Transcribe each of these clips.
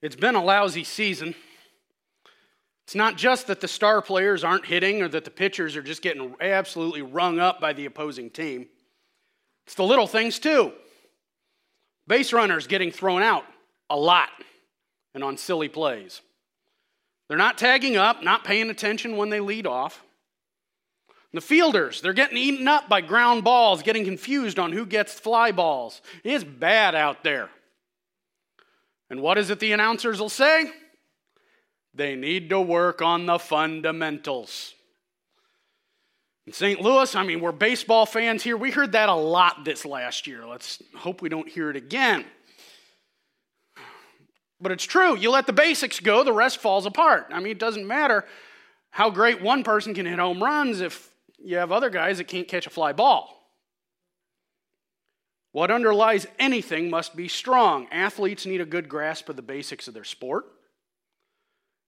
It's been a lousy season. It's not just that the star players aren't hitting or that the pitchers are just getting absolutely rung up by the opposing team. It's the little things too. Base runners getting thrown out a lot and on silly plays. They're not tagging up, not paying attention when they lead off. The fielders, they're getting eaten up by ground balls, getting confused on who gets fly balls. It's bad out there. And what is it the announcers will say? They need to work on the fundamentals. In St. Louis, I mean, we're baseball fans here. We heard that a lot this last year. Let's hope we don't hear it again. But it's true. You let the basics go, the rest falls apart. I mean, it doesn't matter how great one person can hit home runs if you have other guys that can't catch a fly ball. What underlies anything must be strong. Athletes need a good grasp of the basics of their sport.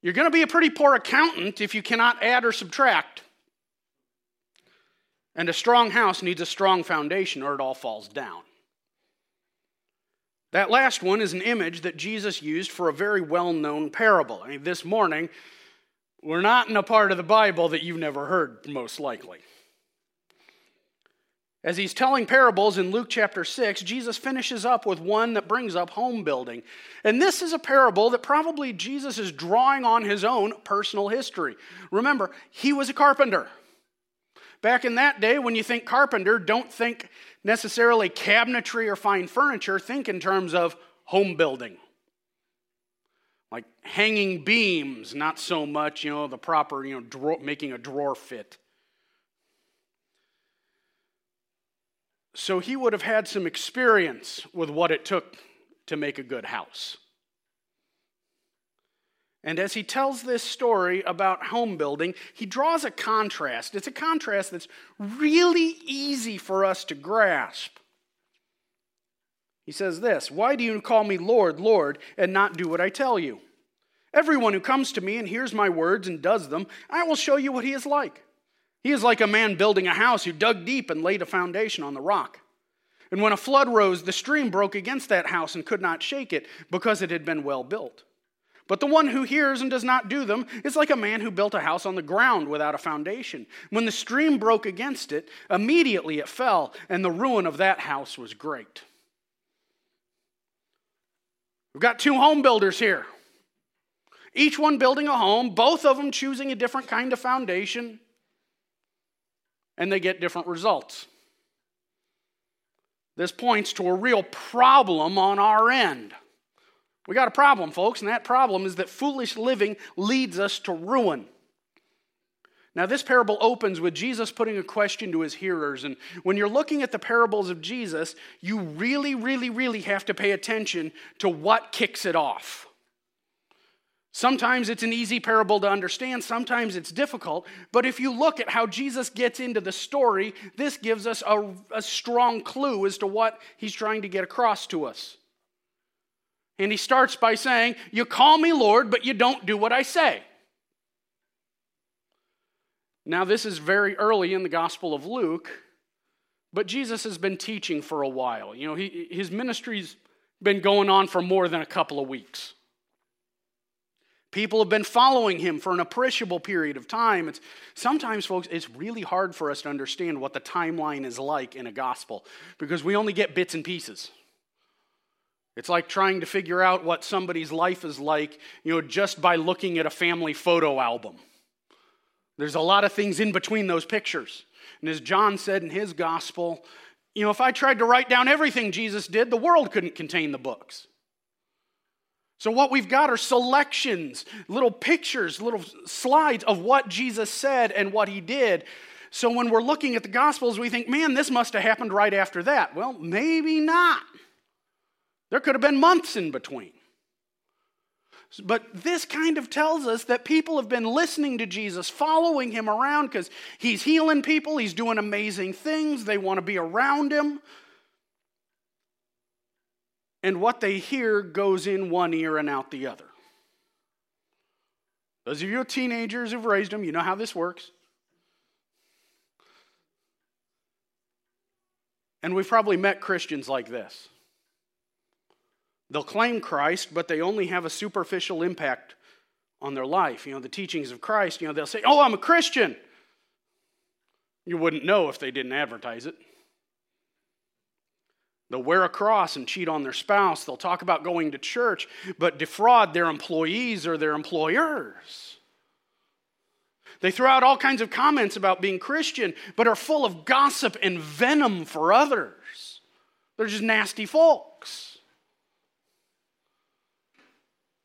You're going to be a pretty poor accountant if you cannot add or subtract. And a strong house needs a strong foundation or it all falls down. That last one is an image that Jesus used for a very well known parable. I mean, this morning, we're not in a part of the Bible that you've never heard, most likely. As he's telling parables in Luke chapter 6, Jesus finishes up with one that brings up home building. And this is a parable that probably Jesus is drawing on his own personal history. Remember, he was a carpenter. Back in that day, when you think carpenter, don't think necessarily cabinetry or fine furniture, think in terms of home building. Like hanging beams, not so much, you know, the proper, you know, drawer, making a drawer fit. So he would have had some experience with what it took to make a good house. And as he tells this story about home building, he draws a contrast. It's a contrast that's really easy for us to grasp. He says this Why do you call me Lord, Lord, and not do what I tell you? Everyone who comes to me and hears my words and does them, I will show you what he is like. He is like a man building a house who dug deep and laid a foundation on the rock. And when a flood rose, the stream broke against that house and could not shake it because it had been well built. But the one who hears and does not do them is like a man who built a house on the ground without a foundation. When the stream broke against it, immediately it fell, and the ruin of that house was great. We've got two home builders here. Each one building a home, both of them choosing a different kind of foundation, and they get different results. This points to a real problem on our end. We got a problem, folks, and that problem is that foolish living leads us to ruin. Now, this parable opens with Jesus putting a question to his hearers. And when you're looking at the parables of Jesus, you really, really, really have to pay attention to what kicks it off. Sometimes it's an easy parable to understand, sometimes it's difficult. But if you look at how Jesus gets into the story, this gives us a, a strong clue as to what he's trying to get across to us. And he starts by saying, You call me Lord, but you don't do what I say. Now, this is very early in the Gospel of Luke, but Jesus has been teaching for a while. You know, he, his ministry's been going on for more than a couple of weeks. People have been following him for an appreciable period of time. It's, sometimes, folks, it's really hard for us to understand what the timeline is like in a gospel because we only get bits and pieces. It's like trying to figure out what somebody's life is like, you know, just by looking at a family photo album. There's a lot of things in between those pictures. And as John said in his gospel, you know, if I tried to write down everything Jesus did, the world couldn't contain the books. So, what we've got are selections, little pictures, little slides of what Jesus said and what he did. So, when we're looking at the Gospels, we think, man, this must have happened right after that. Well, maybe not. There could have been months in between. But this kind of tells us that people have been listening to Jesus, following him around because he's healing people, he's doing amazing things, they want to be around him. And what they hear goes in one ear and out the other. Those of you teenagers who've raised them, you know how this works. And we've probably met Christians like this. They'll claim Christ, but they only have a superficial impact on their life. You know, the teachings of Christ, you know, they'll say, Oh, I'm a Christian. You wouldn't know if they didn't advertise it. They'll wear a cross and cheat on their spouse. They'll talk about going to church, but defraud their employees or their employers. They throw out all kinds of comments about being Christian, but are full of gossip and venom for others. They're just nasty folks.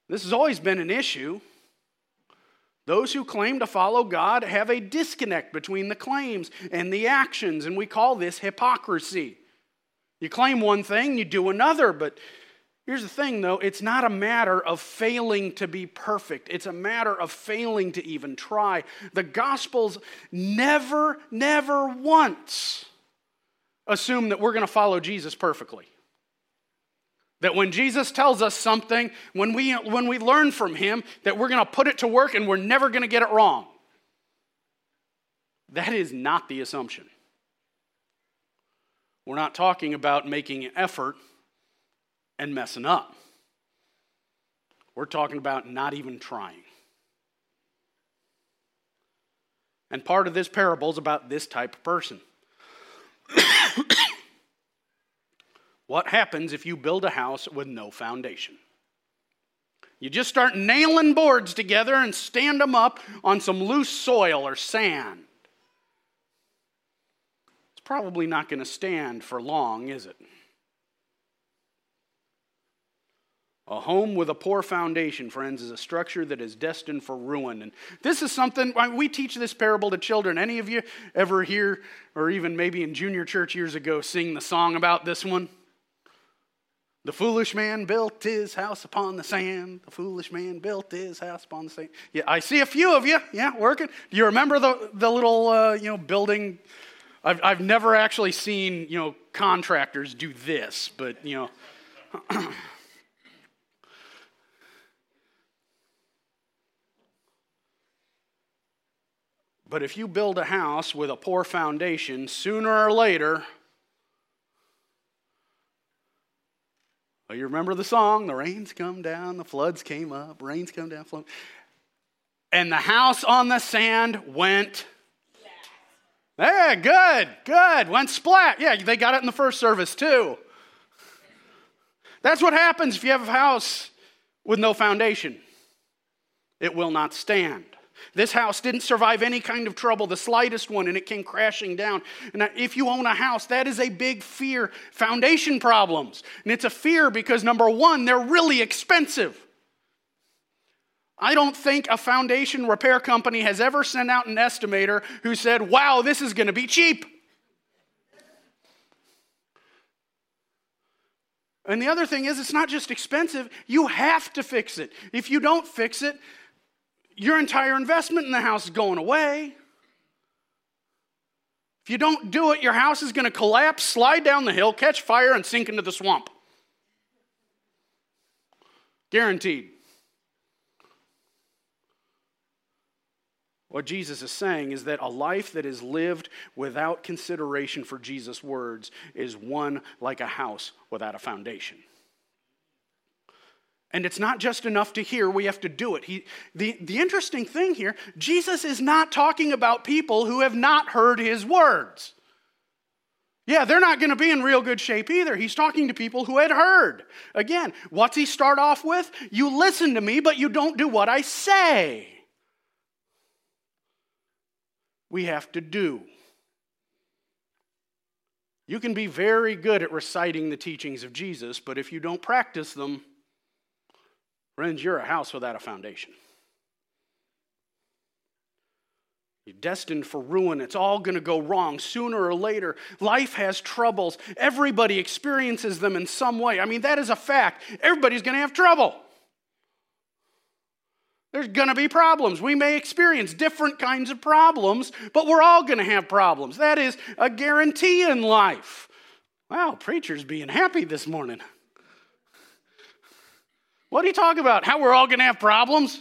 This has always been an issue. Those who claim to follow God have a disconnect between the claims and the actions, and we call this hypocrisy. You claim one thing, you do another, but here's the thing though it's not a matter of failing to be perfect, it's a matter of failing to even try. The Gospels never, never once assume that we're going to follow Jesus perfectly. That when Jesus tells us something, when we, when we learn from him, that we're going to put it to work and we're never going to get it wrong. That is not the assumption. We're not talking about making an effort and messing up. We're talking about not even trying. And part of this parable is about this type of person. What happens if you build a house with no foundation? You just start nailing boards together and stand them up on some loose soil or sand. Probably not going to stand for long, is it? A home with a poor foundation, friends, is a structure that is destined for ruin. And this is something, we teach this parable to children. Any of you ever hear, or even maybe in junior church years ago, sing the song about this one? The foolish man built his house upon the sand. The foolish man built his house upon the sand. Yeah, I see a few of you. Yeah, working. Do you remember the, the little, uh, you know, building? I've, I've never actually seen, you know, contractors do this, but, you know. but if you build a house with a poor foundation, sooner or later, Well, you remember the song, the rains come down, the floods came up, rains come down, flood. And the house on the sand went. Hey, good, good. Went splat. Yeah, they got it in the first service too. That's what happens if you have a house with no foundation. It will not stand. This house didn't survive any kind of trouble, the slightest one, and it came crashing down. And if you own a house, that is a big fear. Foundation problems. And it's a fear because, number one, they're really expensive. I don't think a foundation repair company has ever sent out an estimator who said, wow, this is going to be cheap. And the other thing is, it's not just expensive, you have to fix it. If you don't fix it, your entire investment in the house is going away. If you don't do it, your house is going to collapse, slide down the hill, catch fire, and sink into the swamp. Guaranteed. What Jesus is saying is that a life that is lived without consideration for Jesus' words is one like a house without a foundation. And it's not just enough to hear, we have to do it. He, the, the interesting thing here, Jesus is not talking about people who have not heard his words. Yeah, they're not going to be in real good shape either. He's talking to people who had heard. Again, what's he start off with? You listen to me, but you don't do what I say. We have to do. You can be very good at reciting the teachings of Jesus, but if you don't practice them, Friends, you're a house without a foundation. You're destined for ruin. It's all going to go wrong sooner or later. Life has troubles. Everybody experiences them in some way. I mean, that is a fact. Everybody's going to have trouble. There's going to be problems. We may experience different kinds of problems, but we're all going to have problems. That is a guarantee in life. Wow, preacher's being happy this morning. What are you talking about? How we're all going to have problems?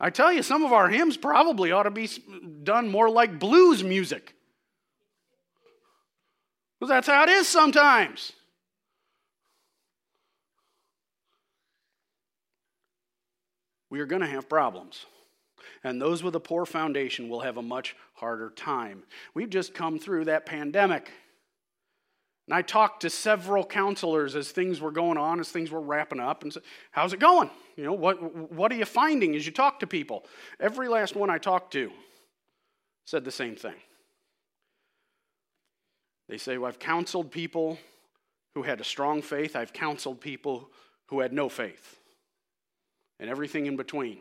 I tell you, some of our hymns probably ought to be done more like blues music. Because that's how it is sometimes. We are going to have problems. And those with a poor foundation will have a much harder time. We've just come through that pandemic. And I talked to several counselors as things were going on, as things were wrapping up, and said, How's it going? You know, what, what are you finding as you talk to people? Every last one I talked to said the same thing. They say, well, I've counseled people who had a strong faith, I've counseled people who had no faith, and everything in between.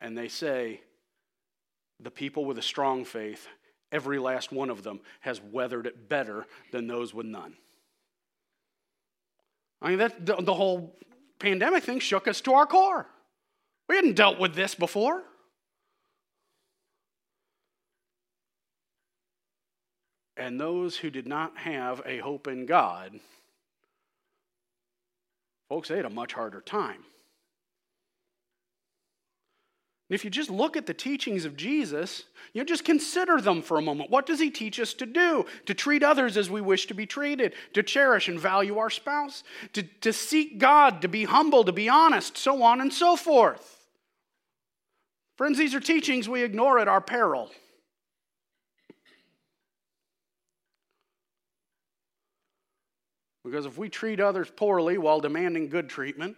And they say, the people with a strong faith, every last one of them has weathered it better than those with none. I mean, that, the, the whole pandemic thing shook us to our core. We hadn't dealt with this before. And those who did not have a hope in God, folks, they had a much harder time. If you just look at the teachings of Jesus, you know, just consider them for a moment. What does he teach us to do? To treat others as we wish to be treated, to cherish and value our spouse, to, to seek God, to be humble, to be honest, so on and so forth. Friends, these are teachings we ignore at our peril. Because if we treat others poorly while demanding good treatment,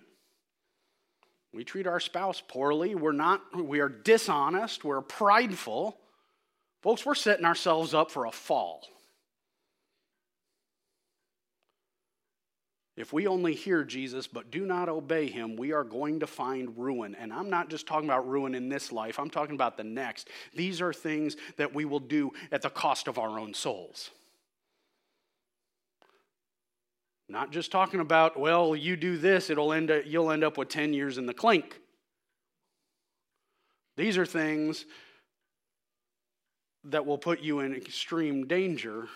we treat our spouse poorly, we're not we are dishonest, we're prideful. Folks, we're setting ourselves up for a fall. If we only hear Jesus but do not obey him, we are going to find ruin. And I'm not just talking about ruin in this life, I'm talking about the next. These are things that we will do at the cost of our own souls. Not just talking about, well, you do this, it'll end up, you'll end up with 10 years in the clink. These are things that will put you in extreme danger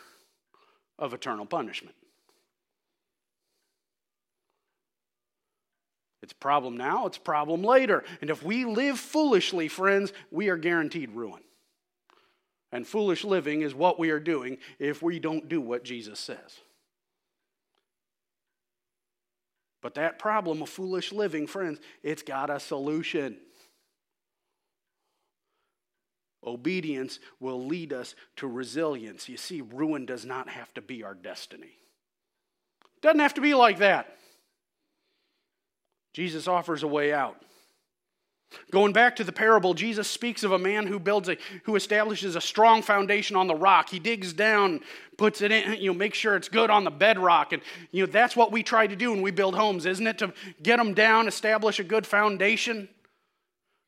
of eternal punishment. It's a problem now, it's a problem later. And if we live foolishly, friends, we are guaranteed ruin. And foolish living is what we are doing if we don't do what Jesus says. But that problem of foolish living, friends, it's got a solution. Obedience will lead us to resilience. You see, ruin does not have to be our destiny. Doesn't have to be like that. Jesus offers a way out. Going back to the parable, Jesus speaks of a man who builds a who establishes a strong foundation on the rock. He digs down, puts it in, you know, make sure it's good on the bedrock. And you know, that's what we try to do when we build homes, isn't it? To get them down, establish a good foundation.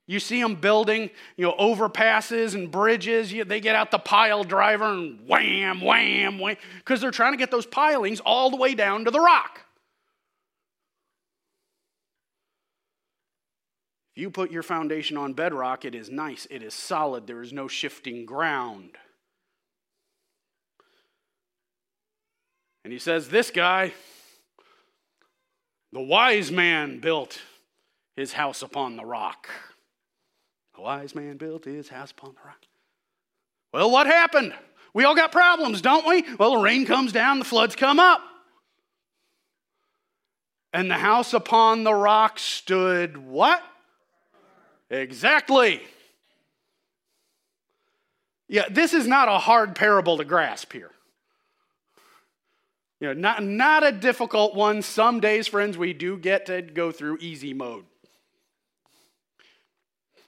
You see them building, you know, overpasses and bridges. You, they get out the pile driver and wham, wham, wham, because they're trying to get those pilings all the way down to the rock. If you put your foundation on bedrock, it is nice, it is solid, there is no shifting ground. And he says, This guy, the wise man, built his house upon the rock. The wise man built his house upon the rock. Well, what happened? We all got problems, don't we? Well, the rain comes down, the floods come up. And the house upon the rock stood what? Exactly. Yeah, this is not a hard parable to grasp here. You know, not, not a difficult one. Some days, friends, we do get to go through easy mode.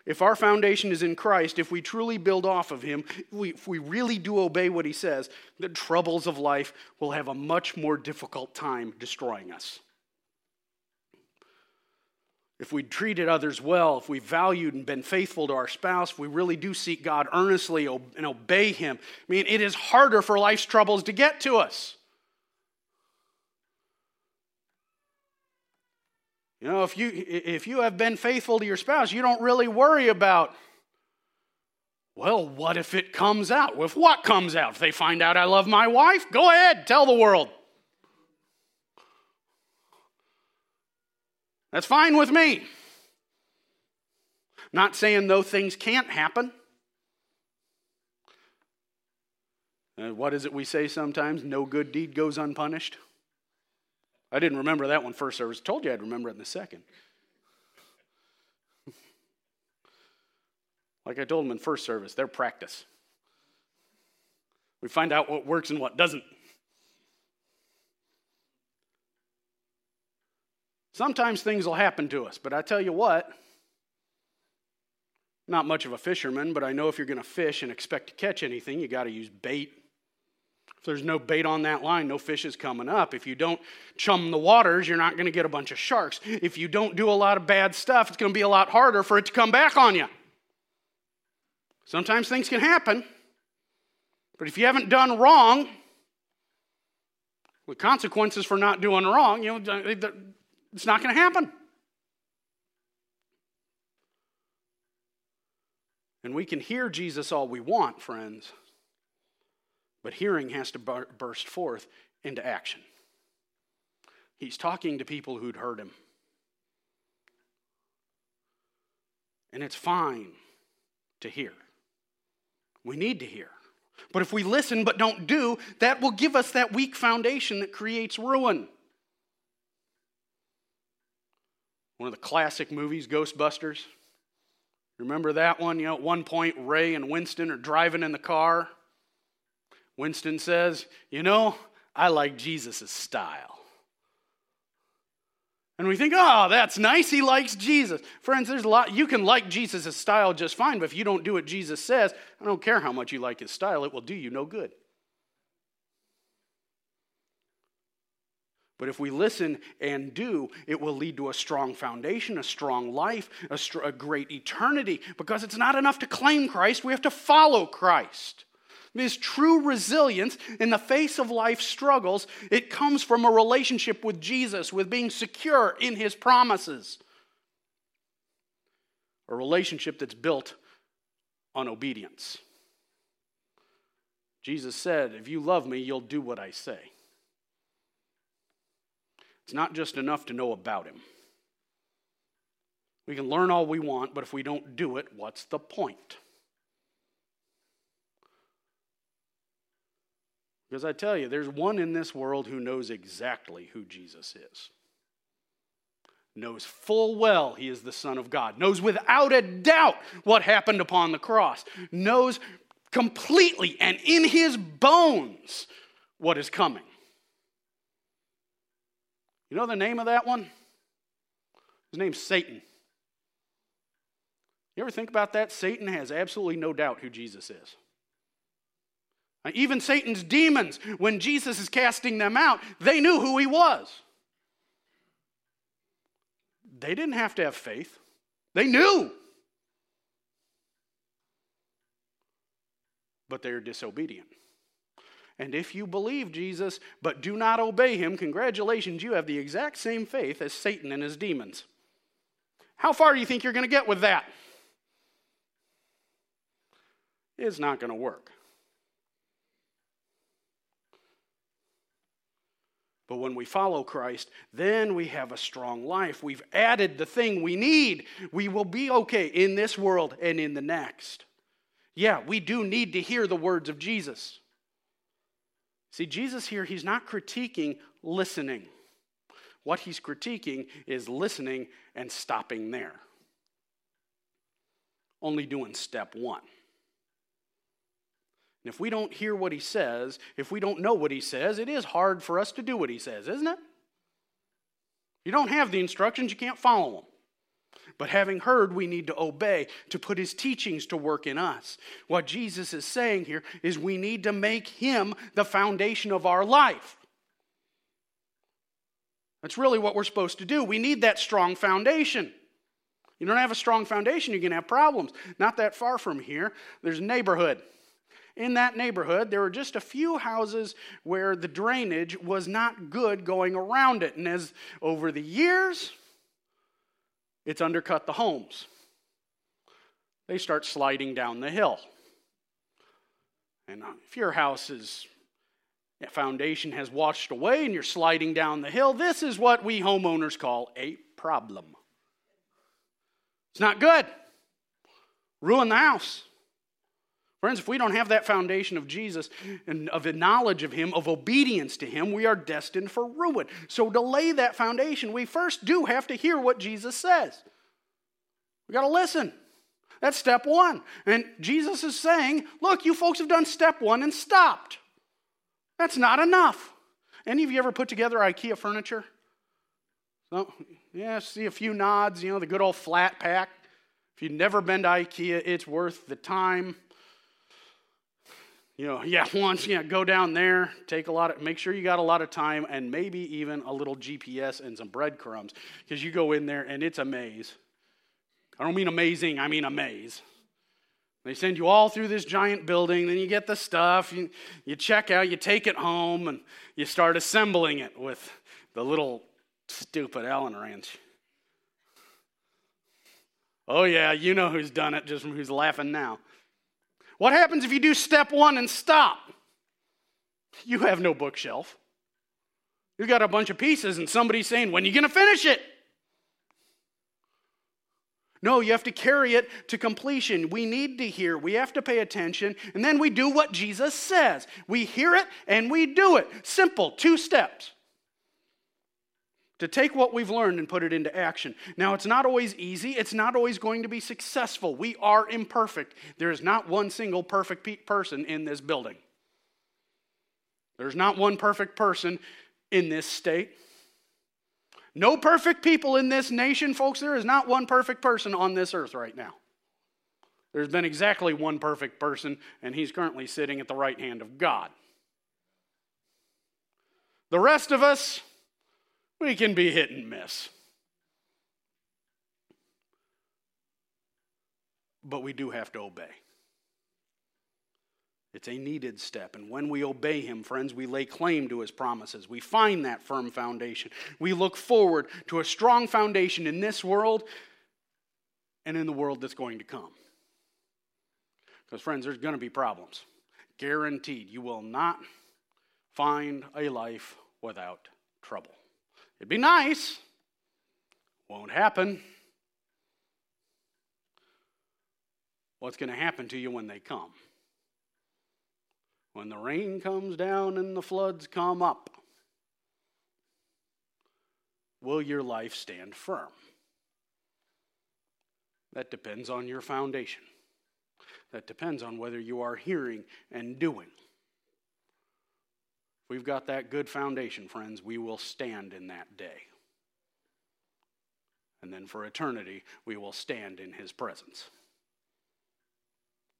If our foundation is in Christ, if we truly build off of Him, if we really do obey what He says, the troubles of life will have a much more difficult time destroying us if we treated others well, if we valued and been faithful to our spouse, if we really do seek God earnestly and obey Him, I mean, it is harder for life's troubles to get to us. You know, if you, if you have been faithful to your spouse, you don't really worry about, well, what if it comes out? If what comes out? If they find out I love my wife, go ahead, tell the world. That's fine with me. I'm not saying though things can't happen. And what is it we say sometimes? No good deed goes unpunished. I didn't remember that one first service. I told you I'd remember it in the second. like I told them in first service, they're practice. We find out what works and what doesn't. Sometimes things will happen to us, but I tell you what, not much of a fisherman, but I know if you're going to fish and expect to catch anything, you got to use bait. If there's no bait on that line, no fish is coming up. If you don't chum the waters, you're not going to get a bunch of sharks. If you don't do a lot of bad stuff, it's going to be a lot harder for it to come back on you. Sometimes things can happen, but if you haven't done wrong, the consequences for not doing wrong, you know, it's not going to happen. And we can hear Jesus all we want, friends, but hearing has to burst forth into action. He's talking to people who'd heard him. And it's fine to hear. We need to hear. But if we listen but don't do, that will give us that weak foundation that creates ruin. One of the classic movies, Ghostbusters. Remember that one? You know, at one point, Ray and Winston are driving in the car. Winston says, You know, I like Jesus' style. And we think, oh, that's nice. He likes Jesus. Friends, there's a lot. You can like Jesus' style just fine, but if you don't do what Jesus says, I don't care how much you like his style, it will do you no good. But if we listen and do, it will lead to a strong foundation, a strong life, a, a, great eternity. Because it's not enough to claim Christ, we have to follow Christ. This true resilience in the face of life's struggles, it comes from a relationship with Jesus, with being secure in his promises. A relationship that's built on obedience. Jesus said, If you love me, you'll do what I say. It's not just enough to know about him. We can learn all we want, but if we don't do it, what's the point? Because I tell you, there's one in this world who knows exactly who Jesus is. Knows full well he is the Son of God. Knows without a doubt what happened upon the cross. Knows completely and in his bones what is coming. You know the name of that one? His name's Satan. You ever think about that? Satan has absolutely no doubt who Jesus is. Even Satan's demons, when Jesus is casting them out, they knew who he was. They didn't have to have faith, they knew. But they're disobedient. And if you believe Jesus but do not obey him, congratulations, you have the exact same faith as Satan and his demons. How far do you think you're going to get with that? It's not going to work. But when we follow Christ, then we have a strong life. We've added the thing we need. We will be okay in this world and in the next. Yeah, we do need to hear the words of Jesus. See, Jesus here, he's not critiquing listening. What he's critiquing is listening and stopping there. Only doing step one. And if we don't hear what he says, if we don't know what he says, it is hard for us to do what he says, isn't it? You don't have the instructions, you can't follow them. But having heard, we need to obey to put his teachings to work in us. What Jesus is saying here is we need to make him the foundation of our life. That's really what we're supposed to do. We need that strong foundation. You don't have a strong foundation, you're going to have problems. Not that far from here, there's a neighborhood. In that neighborhood, there were just a few houses where the drainage was not good going around it. And as over the years, it's undercut the homes. They start sliding down the hill. And uh, if your house's foundation has washed away and you're sliding down the hill, this is what we homeowners call a problem. It's not good. Ruin the house. Friends, if we don't have that foundation of Jesus and of a knowledge of Him, of obedience to Him, we are destined for ruin. So, to lay that foundation, we first do have to hear what Jesus says. We got to listen. That's step one. And Jesus is saying, look, you folks have done step one and stopped. That's not enough. Any of you ever put together IKEA furniture? So, yeah, see a few nods, you know, the good old flat pack. If you've never been to IKEA, it's worth the time. You know, yeah, once, yeah, go down there, take a lot of, make sure you got a lot of time and maybe even a little GPS and some breadcrumbs because you go in there and it's a maze. I don't mean amazing, I mean a maze. They send you all through this giant building, then you get the stuff, you, you check out, you take it home, and you start assembling it with the little stupid Allen wrench. Oh, yeah, you know who's done it, just from who's laughing now. What happens if you do step one and stop? You have no bookshelf. You've got a bunch of pieces, and somebody's saying, When are you going to finish it? No, you have to carry it to completion. We need to hear, we have to pay attention, and then we do what Jesus says. We hear it and we do it. Simple, two steps. To take what we've learned and put it into action. Now, it's not always easy. It's not always going to be successful. We are imperfect. There is not one single perfect person in this building. There's not one perfect person in this state. No perfect people in this nation, folks. There is not one perfect person on this earth right now. There's been exactly one perfect person, and he's currently sitting at the right hand of God. The rest of us, we can be hit and miss. But we do have to obey. It's a needed step. And when we obey Him, friends, we lay claim to His promises. We find that firm foundation. We look forward to a strong foundation in this world and in the world that's going to come. Because, friends, there's going to be problems. Guaranteed. You will not find a life without trouble. It'd be nice, won't happen. What's going to happen to you when they come? when the rain comes down and the floods come up? Will your life stand firm? That depends on your foundation. That depends on whether you are hearing and doing. If we've got that good foundation, friends, we will stand in that day. And then for eternity, we will stand in his presence.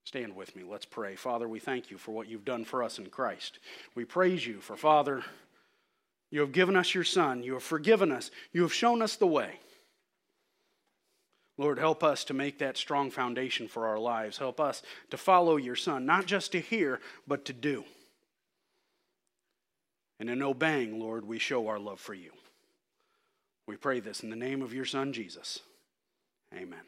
Stand with me. Let's pray. Father, we thank you for what you've done for us in Christ. We praise you for, Father, you have given us your Son. You have forgiven us. You have shown us the way. Lord, help us to make that strong foundation for our lives. Help us to follow your Son, not just to hear, but to do. And in obeying, Lord, we show our love for you. We pray this in the name of your Son, Jesus. Amen.